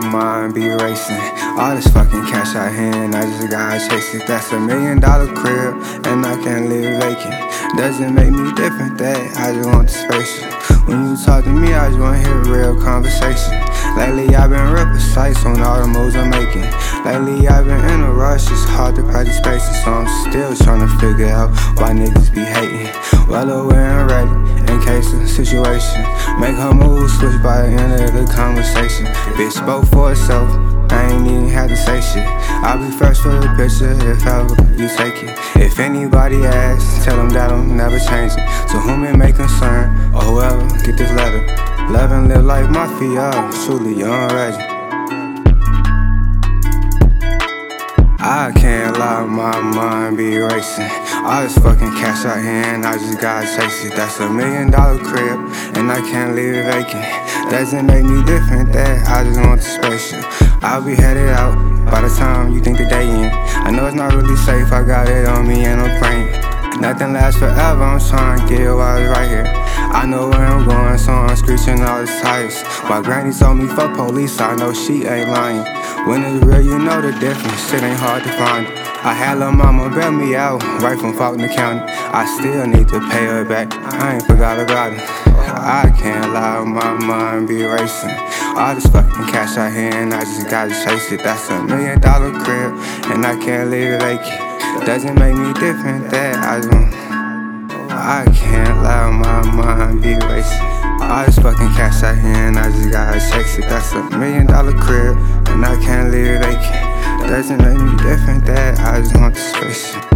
mind be racing. All this fucking cash I hand, I just gotta chase it. That's a million dollar crib, and I can't live vacant. Doesn't make me different, that I just want the space. When you talk to me, I just wanna hear real conversation. Lately, I've been real precise on all the moves I'm making. Lately, I've been in a rush, it's hard to practice spaces, so I'm still trying to figure out why niggas be hating. Aware and ready in case of situation. Make her move, switch by the end of the conversation. Bitch spoke for itself. I ain't even had to say shit. I'll be first for the picture if ever you take it. If anybody asks, tell them that I'm never changing. To whom it may concern, or whoever get this letter. Love and live like mafia, truly young legend. I can't lie, my mind be racing. All this fucking cash out here, and I just gotta chase it. That's a million dollar crib, and I can't leave it vacant. Doesn't make me different, that I just want the spaceship. I'll be headed out by the time you think the day in. I know it's not really safe, I got it on me, and I'm praying. Nothing lasts forever, I'm trying to get wise right here. I know where I'm going, so I'm screeching all the tires. My granny told me fuck police, I know she ain't lying. When it's real, you know the difference, shit ain't hard to find. I had lil' mama bail me out, right from Faulkner County. I still need to pay her back, I ain't forgot about it. I can't lie, my mind be racing. All this fucking cash I hear, and I just gotta chase it. That's a million dollar crib, and I can't leave it vacant. Doesn't make me different, that I don't. I can't let my mind be racing. All this fucking cash I hear, and I just gotta chase it. That's a million dollar crib, and I can't leave it vacant. Doesn't make me different, that I just want the space.